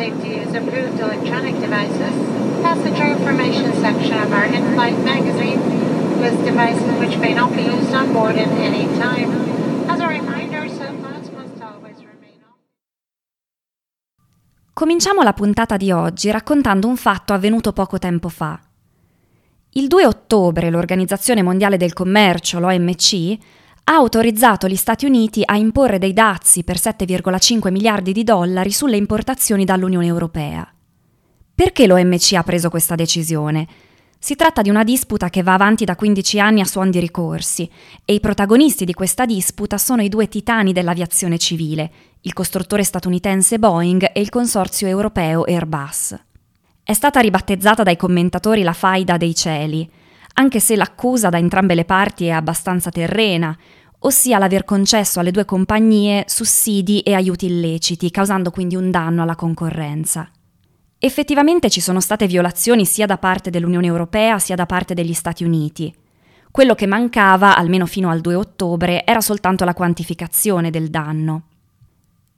safe to use approved electronic devices. Passenger information section of our in-flight magazine lists devices which may not be used on board at any time. As a reminder, cell must always remain on. Cominciamo la puntata di oggi raccontando un fatto avvenuto poco tempo fa. Il 2 ottobre l'Organizzazione Mondiale del Commercio, l'OMC, ha autorizzato gli Stati Uniti a imporre dei dazi per 7,5 miliardi di dollari sulle importazioni dall'Unione Europea. Perché l'OMC ha preso questa decisione? Si tratta di una disputa che va avanti da 15 anni a suon di ricorsi e i protagonisti di questa disputa sono i due titani dell'aviazione civile, il costruttore statunitense Boeing e il consorzio europeo Airbus. È stata ribattezzata dai commentatori la faida dei cieli, anche se l'accusa da entrambe le parti è abbastanza terrena, ossia l'aver concesso alle due compagnie sussidi e aiuti illeciti, causando quindi un danno alla concorrenza. Effettivamente ci sono state violazioni sia da parte dell'Unione Europea sia da parte degli Stati Uniti. Quello che mancava, almeno fino al 2 ottobre, era soltanto la quantificazione del danno.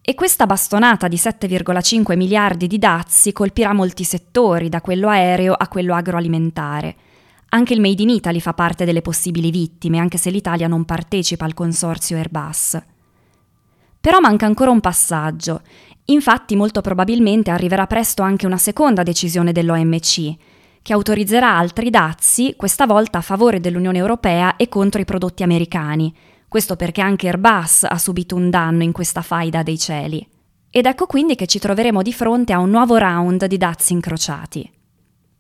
E questa bastonata di 7,5 miliardi di dazi colpirà molti settori, da quello aereo a quello agroalimentare. Anche il Made in Italy fa parte delle possibili vittime, anche se l'Italia non partecipa al consorzio Airbus. Però manca ancora un passaggio. Infatti molto probabilmente arriverà presto anche una seconda decisione dell'OMC, che autorizzerà altri dazi, questa volta a favore dell'Unione Europea e contro i prodotti americani, questo perché anche Airbus ha subito un danno in questa faida dei cieli. Ed ecco quindi che ci troveremo di fronte a un nuovo round di dazi incrociati.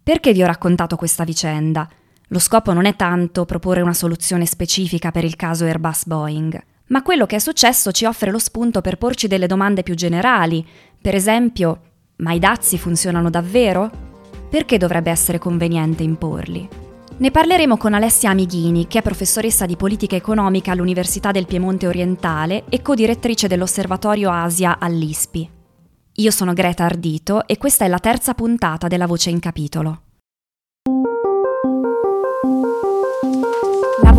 Perché vi ho raccontato questa vicenda? Lo scopo non è tanto proporre una soluzione specifica per il caso Airbus Boeing, ma quello che è successo ci offre lo spunto per porci delle domande più generali, per esempio, ma i dazi funzionano davvero? Perché dovrebbe essere conveniente imporli? Ne parleremo con Alessia Amighini, che è professoressa di politica economica all'Università del Piemonte Orientale e co-direttrice dell'Osservatorio Asia all'ISPI. Io sono Greta Ardito e questa è la terza puntata della Voce in Capitolo.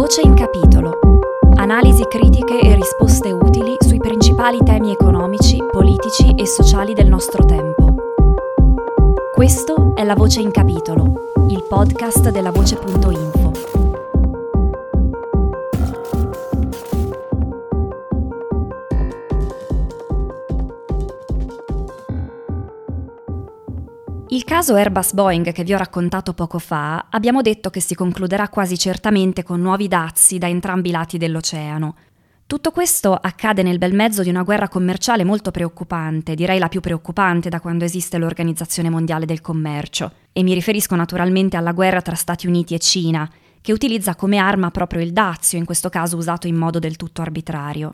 Voce in Capitolo. Analisi critiche e risposte utili sui principali temi economici, politici e sociali del nostro tempo. Questo è La Voce in Capitolo il podcast della voce.info. Il caso Airbus Boeing che vi ho raccontato poco fa, abbiamo detto che si concluderà quasi certamente con nuovi dazi da entrambi i lati dell'oceano, tutto questo accade nel bel mezzo di una guerra commerciale molto preoccupante, direi la più preoccupante da quando esiste l'Organizzazione Mondiale del Commercio, e mi riferisco naturalmente alla guerra tra Stati Uniti e Cina, che utilizza come arma proprio il dazio, in questo caso usato in modo del tutto arbitrario.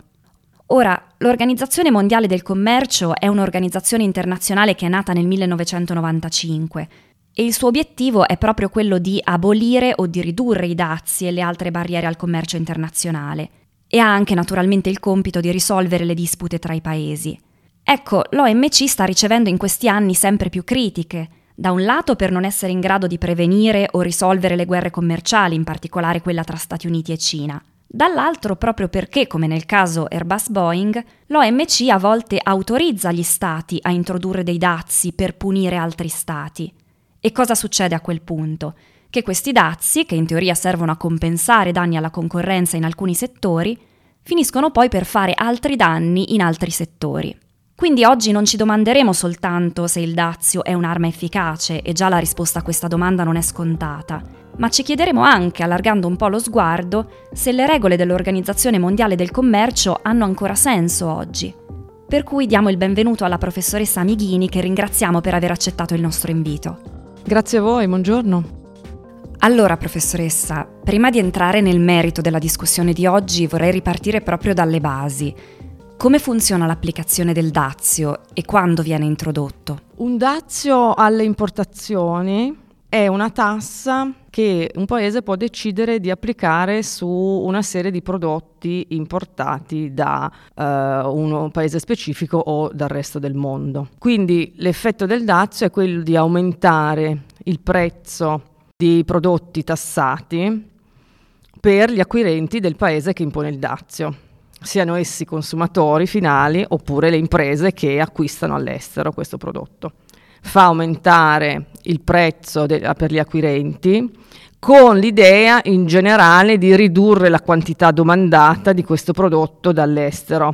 Ora, l'Organizzazione Mondiale del Commercio è un'organizzazione internazionale che è nata nel 1995 e il suo obiettivo è proprio quello di abolire o di ridurre i dazi e le altre barriere al commercio internazionale e ha anche naturalmente il compito di risolvere le dispute tra i paesi. Ecco, l'OMC sta ricevendo in questi anni sempre più critiche, da un lato per non essere in grado di prevenire o risolvere le guerre commerciali, in particolare quella tra Stati Uniti e Cina, dall'altro proprio perché, come nel caso Airbus Boeing, l'OMC a volte autorizza gli stati a introdurre dei dazi per punire altri stati. E cosa succede a quel punto? che questi dazi, che in teoria servono a compensare danni alla concorrenza in alcuni settori, finiscono poi per fare altri danni in altri settori. Quindi oggi non ci domanderemo soltanto se il dazio è un'arma efficace, e già la risposta a questa domanda non è scontata, ma ci chiederemo anche, allargando un po' lo sguardo, se le regole dell'Organizzazione Mondiale del Commercio hanno ancora senso oggi. Per cui diamo il benvenuto alla professoressa Amighini che ringraziamo per aver accettato il nostro invito. Grazie a voi, buongiorno. Allora, professoressa, prima di entrare nel merito della discussione di oggi vorrei ripartire proprio dalle basi. Come funziona l'applicazione del dazio e quando viene introdotto? Un dazio alle importazioni è una tassa che un paese può decidere di applicare su una serie di prodotti importati da uh, un paese specifico o dal resto del mondo. Quindi l'effetto del dazio è quello di aumentare il prezzo di prodotti tassati per gli acquirenti del paese che impone il dazio. siano essi consumatori finali oppure le imprese che acquistano all'estero questo prodotto. Fa aumentare il prezzo de- per gli acquirenti con l'idea in generale di ridurre la quantità domandata di questo prodotto dall'estero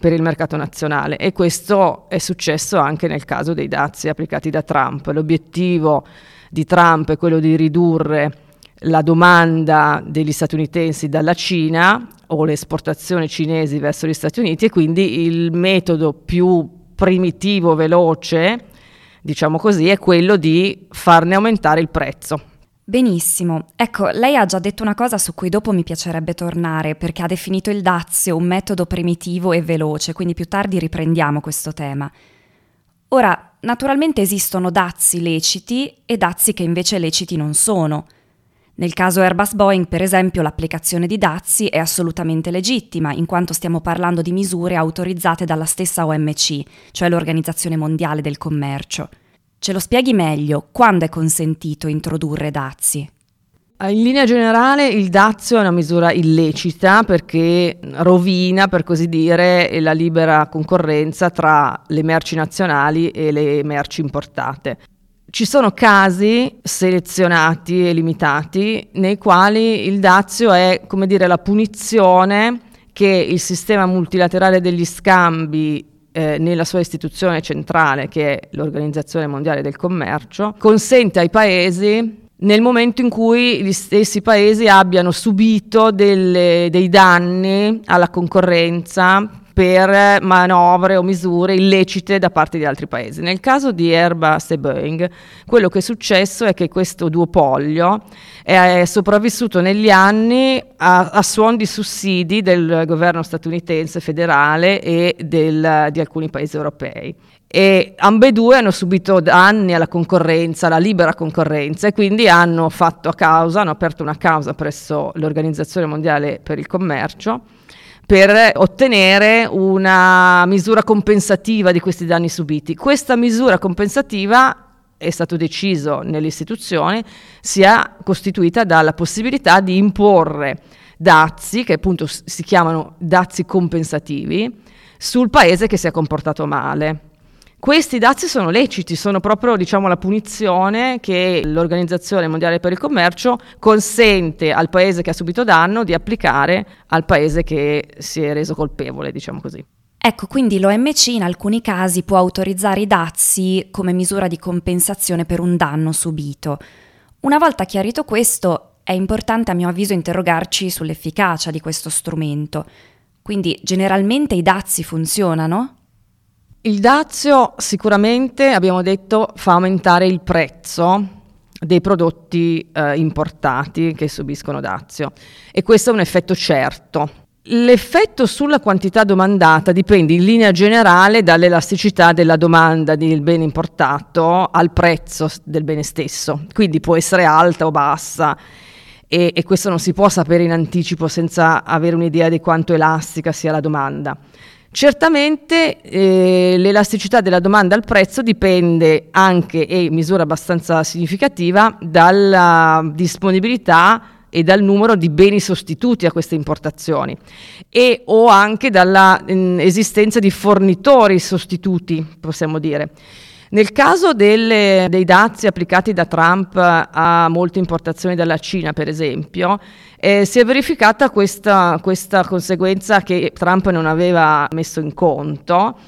per il mercato nazionale e questo è successo anche nel caso dei dazi applicati da Trump. L'obiettivo di Trump è quello di ridurre la domanda degli statunitensi dalla Cina o le esportazioni cinesi verso gli Stati Uniti e quindi il metodo più primitivo, veloce, diciamo così, è quello di farne aumentare il prezzo. Benissimo. Ecco, lei ha già detto una cosa su cui dopo mi piacerebbe tornare, perché ha definito il dazio un metodo primitivo e veloce, quindi più tardi riprendiamo questo tema. Ora, naturalmente esistono dazi leciti e dazi che invece leciti non sono. Nel caso Airbus Boeing, per esempio, l'applicazione di dazi è assolutamente legittima, in quanto stiamo parlando di misure autorizzate dalla stessa OMC, cioè l'Organizzazione Mondiale del Commercio. Ce lo spieghi meglio, quando è consentito introdurre dazi? In linea generale il dazio è una misura illecita perché rovina, per così dire, la libera concorrenza tra le merci nazionali e le merci importate. Ci sono casi selezionati e limitati nei quali il dazio è, come dire, la punizione che il sistema multilaterale degli scambi eh, nella sua istituzione centrale, che è l'Organizzazione Mondiale del Commercio, consente ai paesi nel momento in cui gli stessi paesi abbiano subito delle, dei danni alla concorrenza per manovre o misure illecite da parte di altri paesi. Nel caso di Airbus e Boeing, quello che è successo è che questo duopolio è sopravvissuto negli anni a, a suon di sussidi del governo statunitense federale e del, di alcuni paesi europei e ambedue hanno subito danni alla concorrenza, alla libera concorrenza e quindi hanno fatto causa, hanno aperto una causa presso l'Organizzazione Mondiale per il Commercio per ottenere una misura compensativa di questi danni subiti. Questa misura compensativa è stato deciso nelle istituzioni sia costituita dalla possibilità di imporre dazi, che appunto si chiamano dazi compensativi, sul paese che si è comportato male. Questi dazi sono leciti, sono proprio diciamo, la punizione che l'Organizzazione Mondiale per il Commercio consente al paese che ha subito danno di applicare al paese che si è reso colpevole, diciamo così. Ecco, quindi l'OMC in alcuni casi può autorizzare i dazi come misura di compensazione per un danno subito. Una volta chiarito questo, è importante a mio avviso interrogarci sull'efficacia di questo strumento. Quindi generalmente i dazi funzionano? Il dazio sicuramente, abbiamo detto, fa aumentare il prezzo dei prodotti eh, importati che subiscono dazio e questo è un effetto certo. L'effetto sulla quantità domandata dipende in linea generale dall'elasticità della domanda del bene importato al prezzo del bene stesso, quindi può essere alta o bassa e, e questo non si può sapere in anticipo senza avere un'idea di quanto elastica sia la domanda. Certamente eh, l'elasticità della domanda al prezzo dipende anche e in misura abbastanza significativa dalla disponibilità e dal numero di beni sostituti a queste importazioni e o anche dall'esistenza di fornitori sostituti, possiamo dire. Nel caso delle, dei dazi applicati da Trump a molte importazioni dalla Cina, per esempio, eh, si è verificata questa, questa, conseguenza che Trump non aveva messo in conto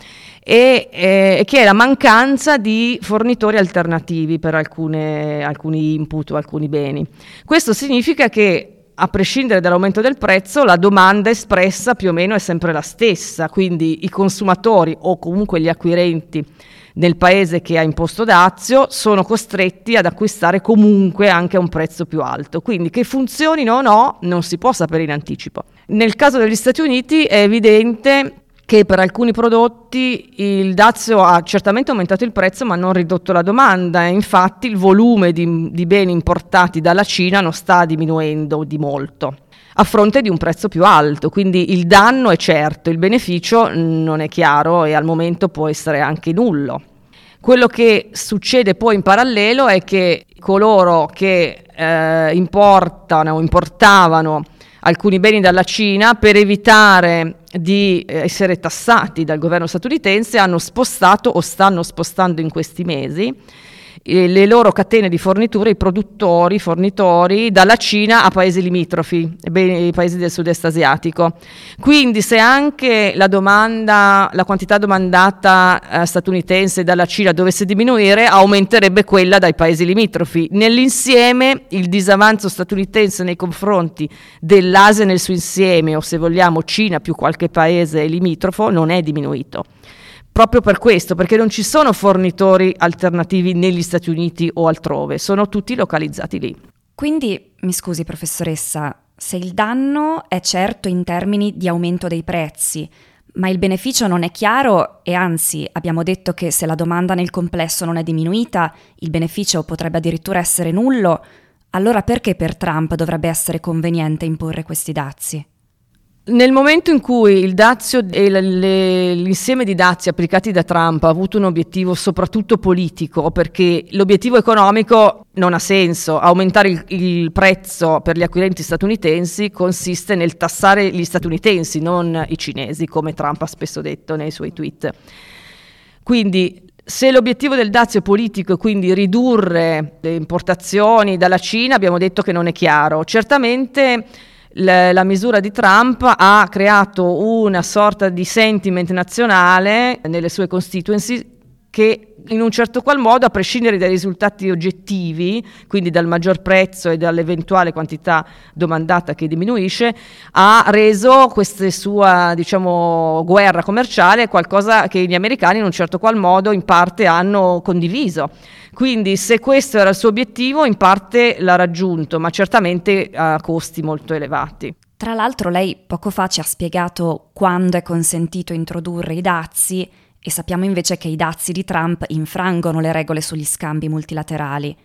e eh, che è la mancanza di fornitori alternativi per alcune, alcuni input o alcuni beni. Questo significa che a prescindere dall'aumento del prezzo, la domanda espressa più o meno è sempre la stessa, quindi i consumatori o comunque gli acquirenti nel paese che ha imposto dazio sono costretti ad acquistare comunque anche a un prezzo più alto. Quindi che funzionino o no non si può sapere in anticipo. Nel caso degli Stati Uniti è evidente che per alcuni prodotti il dazio ha certamente aumentato il prezzo ma non ridotto la domanda infatti il volume di, di beni importati dalla Cina non sta diminuendo di molto a fronte di un prezzo più alto, quindi il danno è certo, il beneficio non è chiaro e al momento può essere anche nullo. Quello che succede poi in parallelo è che coloro che eh, importano o importavano alcuni beni dalla Cina per evitare di essere tassati dal governo statunitense hanno spostato o stanno spostando in questi mesi le loro catene di forniture, i produttori, i fornitori dalla Cina a paesi limitrofi, i paesi del sud-est asiatico. Quindi se anche la domanda, la quantità domandata eh, statunitense dalla Cina dovesse diminuire, aumenterebbe quella dai paesi limitrofi. Nell'insieme il disavanzo statunitense nei confronti dell'Asia nel suo insieme, o se vogliamo Cina più qualche paese limitrofo, non è diminuito proprio per questo, perché non ci sono fornitori alternativi negli Stati Uniti o altrove, sono tutti localizzati lì. Quindi, mi scusi professoressa, se il danno è certo in termini di aumento dei prezzi, ma il beneficio non è chiaro e anzi abbiamo detto che se la domanda nel complesso non è diminuita, il beneficio potrebbe addirittura essere nullo, allora perché per Trump dovrebbe essere conveniente imporre questi dazi? Nel momento in cui il dazio e l'insieme di dazi applicati da Trump ha avuto un obiettivo soprattutto politico, perché l'obiettivo economico non ha senso, aumentare il, il prezzo per gli acquirenti statunitensi consiste nel tassare gli statunitensi, non i cinesi, come Trump ha spesso detto nei suoi tweet. Quindi se l'obiettivo del dazio è politico e quindi ridurre le importazioni dalla Cina, abbiamo detto che non è chiaro. Certamente la, la misura di Trump ha creato una sorta di sentiment nazionale nelle sue constituency che in un certo qual modo, a prescindere dai risultati oggettivi, quindi dal maggior prezzo e dall'eventuale quantità domandata che diminuisce, ha reso questa sua diciamo, guerra commerciale qualcosa che gli americani in un certo qual modo in parte hanno condiviso. Quindi se questo era il suo obiettivo, in parte l'ha raggiunto, ma certamente a costi molto elevati. Tra l'altro lei poco fa ci ha spiegato quando è consentito introdurre i dazi e sappiamo invece che i dazi di Trump infrangono le regole sugli scambi multilaterali.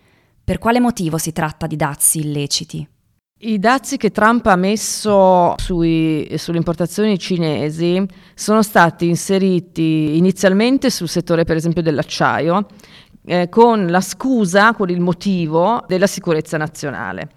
Per quale motivo si tratta di dazi illeciti? I dazi che Trump ha messo sui, sulle importazioni cinesi sono stati inseriti inizialmente sul settore per esempio dell'acciaio eh, con la scusa, con il motivo della sicurezza nazionale.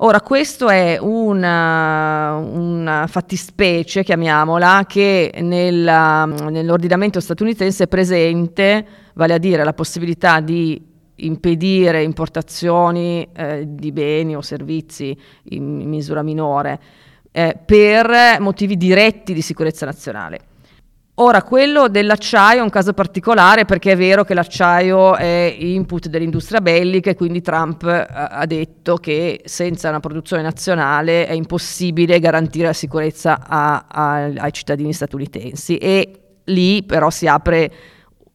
Ora, questo è una, una fattispecie, chiamiamola, che nella, nell'ordinamento statunitense è presente, vale a dire la possibilità di impedire importazioni eh, di beni o servizi in, in misura minore eh, per motivi diretti di sicurezza nazionale. Ora, quello dell'acciaio è un caso particolare perché è vero che l'acciaio è input dell'industria bellica e quindi Trump eh, ha detto che senza una produzione nazionale è impossibile garantire la sicurezza a, a, ai cittadini statunitensi. E lì però si apre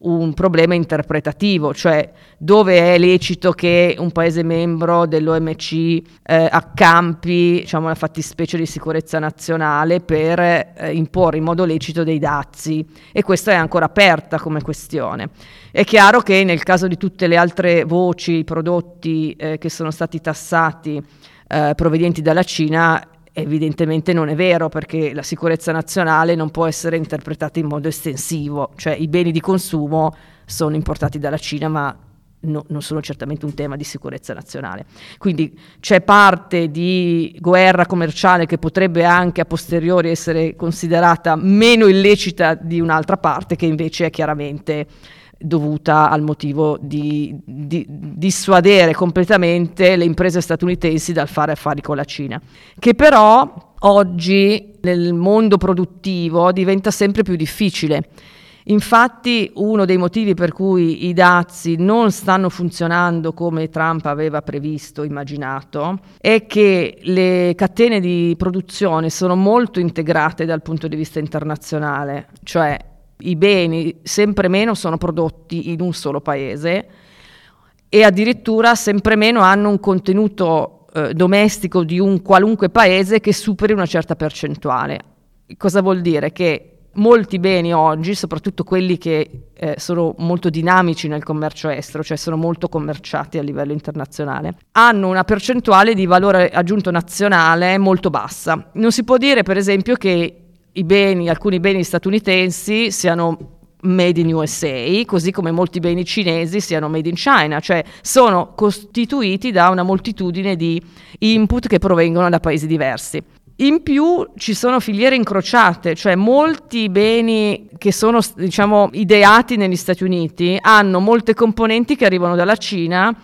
un problema interpretativo, cioè dove è lecito che un Paese membro dell'OMC eh, accampi diciamo, la fattispecie di sicurezza nazionale per eh, imporre in modo lecito dei dazi e questa è ancora aperta come questione. È chiaro che nel caso di tutte le altre voci, prodotti eh, che sono stati tassati eh, provenienti dalla Cina, Evidentemente non è vero perché la sicurezza nazionale non può essere interpretata in modo estensivo, cioè i beni di consumo sono importati dalla Cina ma no, non sono certamente un tema di sicurezza nazionale. Quindi c'è parte di guerra commerciale che potrebbe anche a posteriori essere considerata meno illecita di un'altra parte che invece è chiaramente dovuta al motivo di, di, dissuadere completamente le imprese statunitensi dal fare affari con la Cina, che però oggi nel mondo produttivo diventa sempre più difficile. Infatti uno dei motivi per cui i dazi non stanno funzionando come Trump aveva previsto, immaginato, è che le catene di produzione sono molto integrate dal punto di vista internazionale, cioè i beni sempre meno sono prodotti in un solo paese e addirittura sempre meno hanno un contenuto eh, domestico di un qualunque paese che superi una certa percentuale. Cosa vuol dire? Che molti beni oggi, soprattutto quelli che eh, sono molto dinamici nel commercio estero, cioè sono molto commerciati a livello internazionale, hanno una percentuale di valore aggiunto nazionale molto bassa. Non si può dire, per esempio, che i beni, alcuni beni statunitensi siano made in USA, così come molti beni cinesi siano made in China, cioè sono costituiti da una moltitudine di input che provengono da paesi diversi. In più ci sono filiere incrociate, cioè molti beni che sono diciamo, ideati negli Stati Uniti hanno molte componenti che arrivano dalla Cina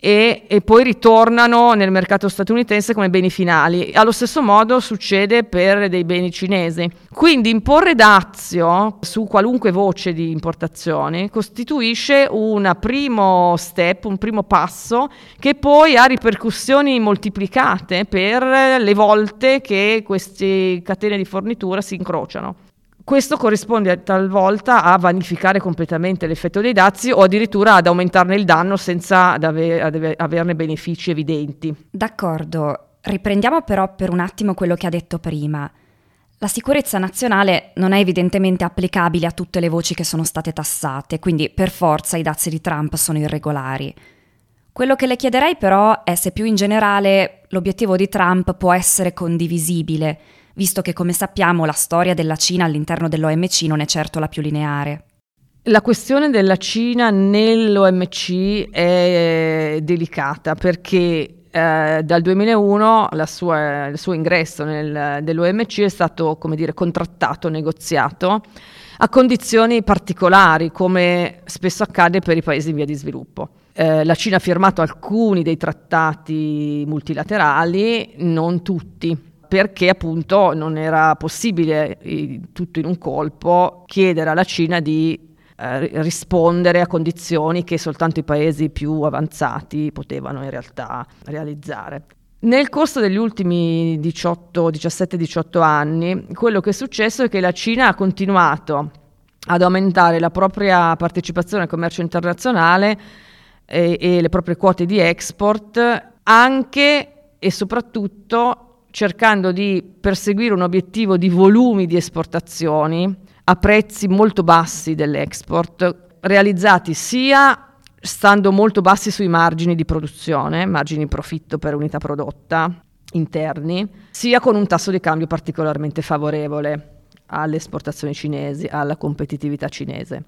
e, e, poi ritornano nel mercato statunitense come beni finali. Allo stesso modo succede per dei beni cinesi. Quindi imporre dazio su qualunque voce di importazione costituisce un primo step, un primo passo che poi ha ripercussioni moltiplicate per le volte che queste catene di fornitura si incrociano. Questo corrisponde talvolta a vanificare completamente l'effetto dei dazi o addirittura ad aumentarne il danno senza ave- averne benefici evidenti. D'accordo, riprendiamo però per un attimo quello che ha detto prima. La sicurezza nazionale non è evidentemente applicabile a tutte le voci che sono state tassate, quindi per forza i dazi di Trump sono irregolari. Quello che le chiederei però è se più in generale l'obiettivo di Trump può essere condivisibile visto che come sappiamo la storia della Cina all'interno dell'OMC non è certo la più lineare. La questione della Cina nell'OMC è delicata perché eh, dal 2001 sua, il suo ingresso nel, nell'OMC è stato, come dire, contrattato, negoziato a condizioni particolari, come spesso accade per i paesi in via di sviluppo. Eh, la Cina ha firmato alcuni dei trattati multilaterali, non tutti perché appunto non era possibile tutto in un colpo chiedere alla Cina di eh, rispondere a condizioni che soltanto i paesi più avanzati potevano in realtà realizzare. Nel corso degli ultimi 18, 17-18 anni, quello che è successo è che la Cina ha continuato ad aumentare la propria partecipazione al commercio internazionale e, e le proprie quote di export anche e soprattutto cercando di perseguire un obiettivo di volumi di esportazioni a prezzi molto bassi dell'export, realizzati sia stando molto bassi sui margini di produzione, margini di profitto per unità prodotta interni, sia con un tasso di cambio particolarmente favorevole alle esportazioni cinesi, alla competitività cinese.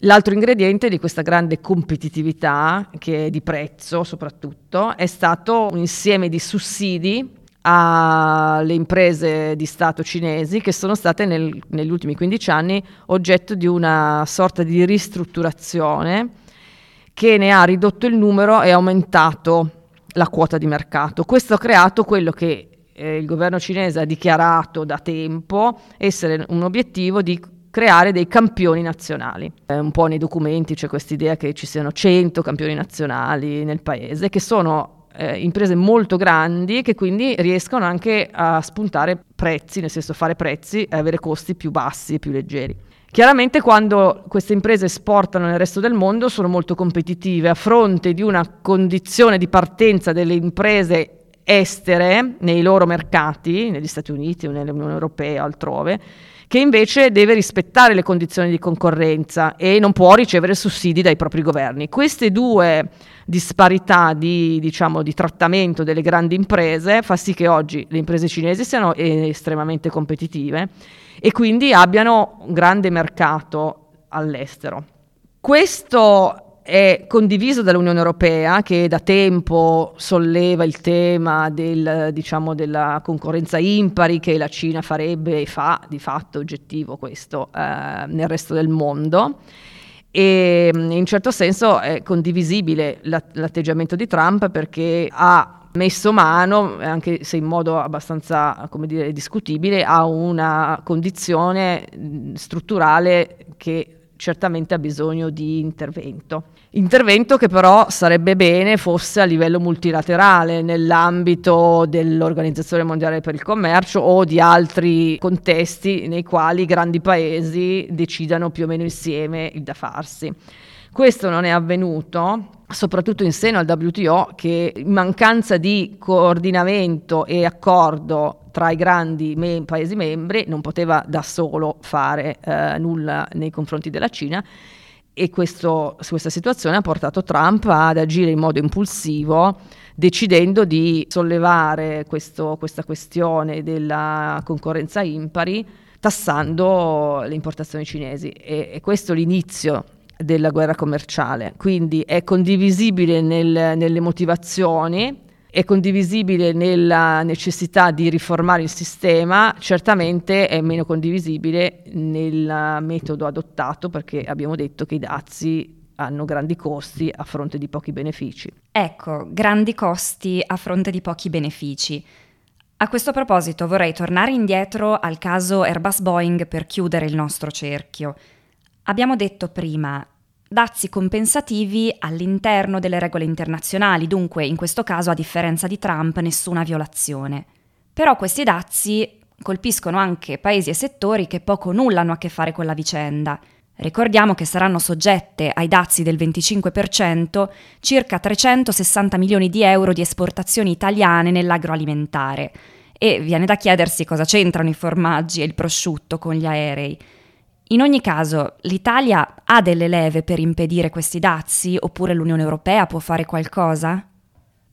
L'altro ingrediente di questa grande competitività, che è di prezzo soprattutto, è stato un insieme di sussidi alle imprese di Stato cinesi che sono state nel, negli ultimi 15 anni oggetto di una sorta di ristrutturazione che ne ha ridotto il numero e aumentato la quota di mercato. Questo ha creato quello che eh, il governo cinese ha dichiarato da tempo essere un obiettivo di creare dei campioni nazionali. Eh, un po' nei documenti c'è questa idea che ci siano 100 campioni nazionali nel paese, che sono eh, imprese molto grandi che quindi riescono anche a spuntare prezzi, nel senso fare prezzi e avere costi più bassi e più leggeri. Chiaramente quando queste imprese esportano nel resto del mondo sono molto competitive a fronte di una condizione di partenza delle imprese estere nei loro mercati, negli Stati Uniti o nell'Unione Europea o altrove, che invece deve rispettare le condizioni di concorrenza e non può ricevere sussidi dai propri governi. Queste due disparità di, diciamo, di trattamento delle grandi imprese fa sì che oggi le imprese cinesi siano estremamente competitive e quindi abbiano un grande mercato all'estero. Questo è condiviso dall'Unione Europea che da tempo solleva il tema del, diciamo, della concorrenza impari che la Cina farebbe e fa di fatto oggettivo questo eh, nel resto del mondo. E in certo senso è condivisibile l'atteggiamento di Trump perché ha messo mano, anche se in modo abbastanza dire, discutibile, a una condizione strutturale che certamente ha bisogno di intervento. Intervento che però sarebbe bene fosse a livello multilaterale nell'ambito dell'Organizzazione Mondiale per il Commercio o di altri contesti nei quali i grandi paesi decidano più o meno insieme il da farsi. Questo non è avvenuto, soprattutto in seno al WTO, che in mancanza di coordinamento e accordo tra i grandi me- Paesi membri non poteva da solo fare eh, nulla nei confronti della Cina e questo, questa situazione ha portato Trump ad agire in modo impulsivo, decidendo di sollevare questo, questa questione della concorrenza impari, tassando le importazioni cinesi. E, e questo è l'inizio della guerra commerciale. Quindi è condivisibile nel, nelle motivazioni è condivisibile nella necessità di riformare il sistema, certamente è meno condivisibile nel metodo adottato perché abbiamo detto che i dazi hanno grandi costi a fronte di pochi benefici. Ecco, grandi costi a fronte di pochi benefici. A questo proposito vorrei tornare indietro al caso Airbus Boeing per chiudere il nostro cerchio. Abbiamo detto prima dazi compensativi all'interno delle regole internazionali, dunque in questo caso a differenza di Trump nessuna violazione. Però questi dazi colpiscono anche paesi e settori che poco o nulla hanno a che fare con la vicenda. Ricordiamo che saranno soggette ai dazi del 25% circa 360 milioni di euro di esportazioni italiane nell'agroalimentare. E viene da chiedersi cosa c'entrano i formaggi e il prosciutto con gli aerei. In ogni caso, l'Italia ha delle leve per impedire questi dazi? Oppure l'Unione Europea può fare qualcosa?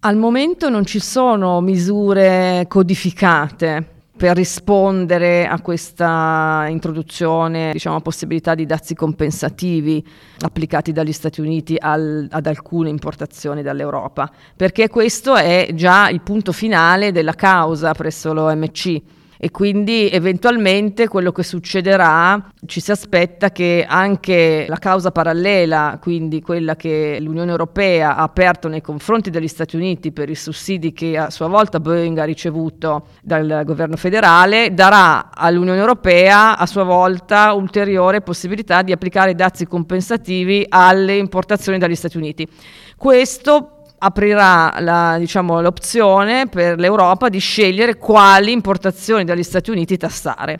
Al momento non ci sono misure codificate per rispondere a questa introduzione, diciamo, possibilità di dazi compensativi applicati dagli Stati Uniti al, ad alcune importazioni dall'Europa, perché questo è già il punto finale della causa presso l'OMC e quindi eventualmente quello che succederà ci si aspetta che anche la causa parallela, quindi quella che l'Unione Europea ha aperto nei confronti degli Stati Uniti per i sussidi che a sua volta Boeing ha ricevuto dal governo federale, darà all'Unione Europea a sua volta ulteriore possibilità di applicare dazi compensativi alle importazioni dagli Stati Uniti. Questo aprirà la, diciamo, l'opzione per l'Europa di scegliere quali importazioni dagli Stati Uniti tassare,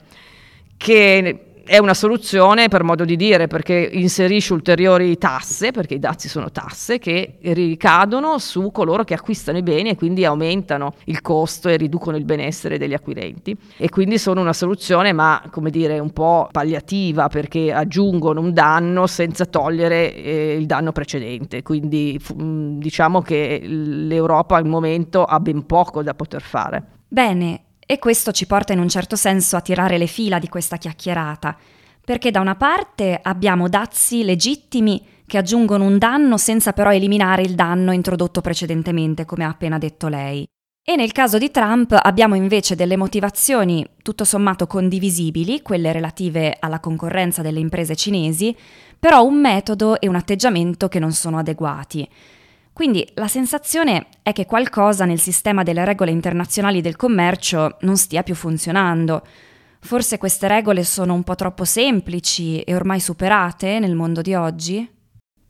che è una soluzione per modo di dire perché inserisce ulteriori tasse, perché i dazi sono tasse che ricadono su coloro che acquistano i beni e quindi aumentano il costo e riducono il benessere degli acquirenti e quindi sono una soluzione ma come dire un po' palliativa perché aggiungono un danno senza togliere eh, il danno precedente, quindi f- diciamo che l'Europa al momento ha ben poco da poter fare. Bene, e questo ci porta in un certo senso a tirare le fila di questa chiacchierata, perché da una parte abbiamo dazi legittimi che aggiungono un danno senza però eliminare il danno introdotto precedentemente, come ha appena detto lei. E nel caso di Trump abbiamo invece delle motivazioni tutto sommato condivisibili, quelle relative alla concorrenza delle imprese cinesi, però un metodo e un atteggiamento che non sono adeguati. Quindi la sensazione è che qualcosa nel sistema delle regole internazionali del commercio non stia più funzionando. Forse queste regole sono un po' troppo semplici e ormai superate nel mondo di oggi?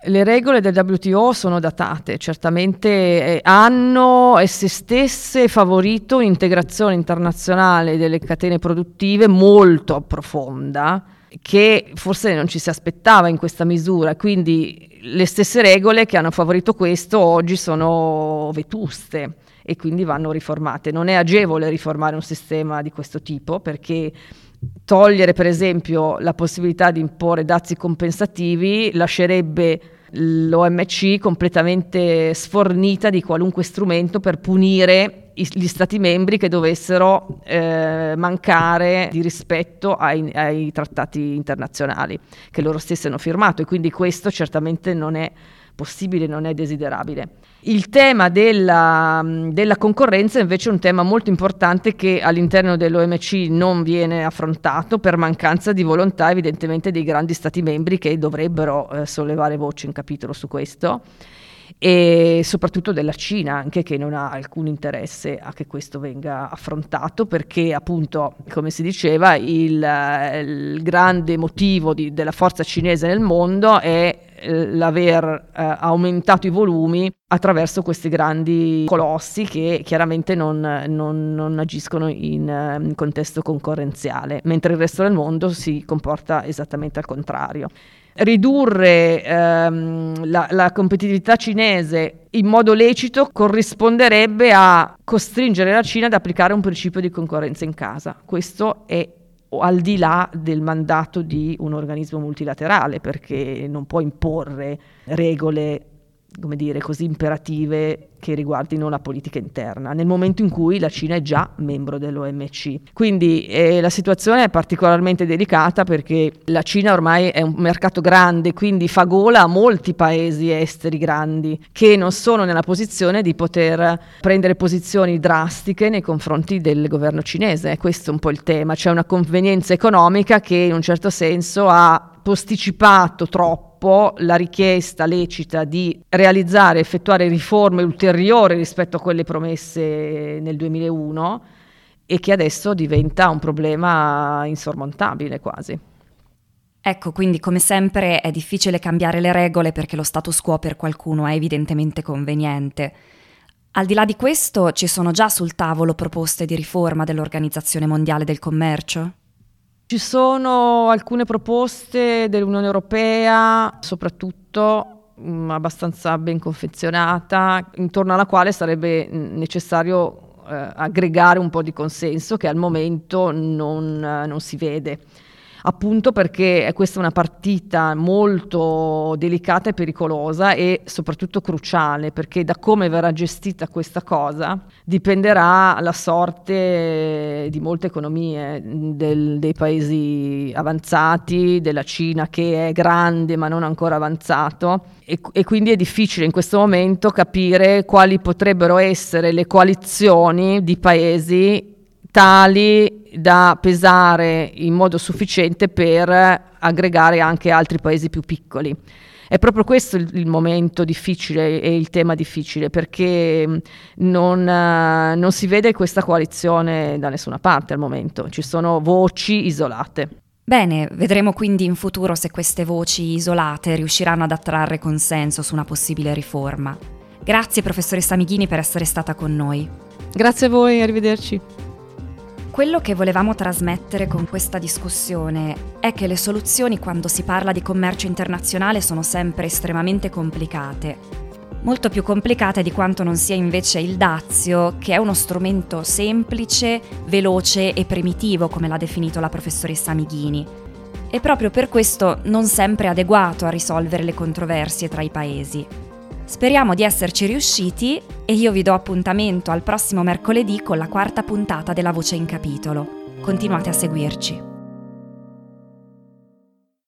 Le regole del WTO sono datate, certamente eh, hanno esse stesse favorito un'integrazione internazionale delle catene produttive molto profonda che forse non ci si aspettava in questa misura, quindi le stesse regole che hanno favorito questo oggi sono vetuste e quindi vanno riformate. Non è agevole riformare un sistema di questo tipo perché togliere per esempio la possibilità di imporre dazi compensativi lascerebbe l'OMC completamente sfornita di qualunque strumento per punire gli stati membri che dovessero eh, mancare di rispetto ai, ai, trattati internazionali che loro stessi hanno firmato e quindi questo certamente non è possibile, non è desiderabile. Il tema della, della, concorrenza invece è un tema molto importante che all'interno dell'OMC non viene affrontato per mancanza di volontà evidentemente dei grandi stati membri che dovrebbero eh, sollevare voce in capitolo su questo e soprattutto della Cina anche che non ha alcun interesse a che questo venga affrontato perché appunto come si diceva il, il grande motivo di, della forza cinese nel mondo è eh, l'aver eh, aumentato i volumi attraverso questi grandi colossi che chiaramente non, non, non agiscono in, in contesto concorrenziale, mentre il resto del mondo si comporta esattamente al contrario ridurre ehm, la, la, competitività cinese in modo lecito corrisponderebbe a costringere la Cina ad applicare un principio di concorrenza in casa. Questo è al di là del mandato di un organismo multilaterale, perché non può imporre regole come dire, così imperative che riguardino la politica interna, nel momento in cui la Cina è già membro dell'OMC. Quindi eh, la situazione è particolarmente delicata perché la Cina ormai è un mercato grande, quindi fa gola a molti paesi esteri grandi che non sono nella posizione di poter prendere posizioni drastiche nei confronti del governo cinese. Questo è un po' il tema, c'è una convenienza economica che in un certo senso ha posticipato troppo la richiesta lecita di realizzare, effettuare riforme ulteriori rispetto a quelle promesse nel 2001 e che adesso diventa un problema insormontabile quasi. Ecco, quindi come sempre è difficile cambiare le regole perché lo status quo per qualcuno è evidentemente conveniente. Al di là di questo, ci sono già sul tavolo proposte di riforma dell'Organizzazione Mondiale del Commercio? Ci sono alcune proposte dell'Unione Europea, soprattutto mh, mm, abbastanza ben confezionata, intorno alla quale sarebbe mm, necessario eh, aggregare un po' di consenso che al momento non, eh, non si vede appunto perché questa è una partita molto delicata e pericolosa e soprattutto cruciale, perché da come verrà gestita questa cosa dipenderà la sorte di molte economie del, dei paesi avanzati, della Cina che è grande ma non ancora avanzato. E, e quindi è difficile in questo momento capire quali potrebbero essere le coalizioni di paesi tali da pesare in modo sufficiente per aggregare anche altri paesi più piccoli. È proprio questo il, il momento difficile e il tema difficile perché non, non si vede questa coalizione da nessuna parte al momento, ci sono voci isolate. Bene, vedremo quindi in futuro se queste voci isolate riusciranno ad attrarre consenso su una possibile riforma. Grazie professoressa Mighini per essere stata con noi. Grazie a voi, arrivederci. Quello che volevamo trasmettere con questa discussione è che le soluzioni quando si parla di commercio internazionale sono sempre estremamente complicate. Molto più complicate di quanto non sia invece il Dazio, che è uno strumento semplice, veloce e primitivo, come l'ha definito la professoressa Mighini. E proprio per questo non sempre adeguato a risolvere le controversie tra i paesi. Speriamo di esserci riusciti e io vi do appuntamento al prossimo mercoledì con la quarta puntata della Voce in Capitolo. Continuate a seguirci.